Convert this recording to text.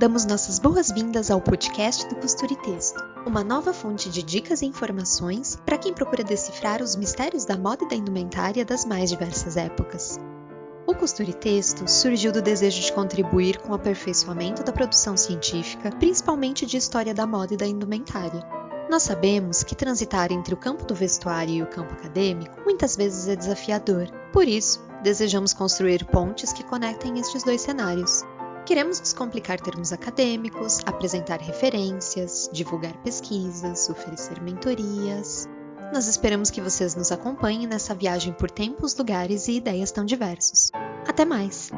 damos nossas boas-vindas ao podcast do Costura e Texto, uma nova fonte de dicas e informações para quem procura decifrar os mistérios da moda e da indumentária das mais diversas épocas. O Costura e Texto surgiu do desejo de contribuir com o aperfeiçoamento da produção científica, principalmente de história da moda e da indumentária. Nós sabemos que transitar entre o campo do vestuário e o campo acadêmico muitas vezes é desafiador. Por isso, desejamos construir pontes que conectem estes dois cenários. Queremos descomplicar termos acadêmicos, apresentar referências, divulgar pesquisas, oferecer mentorias. Nós esperamos que vocês nos acompanhem nessa viagem por tempos, lugares e ideias tão diversos. Até mais!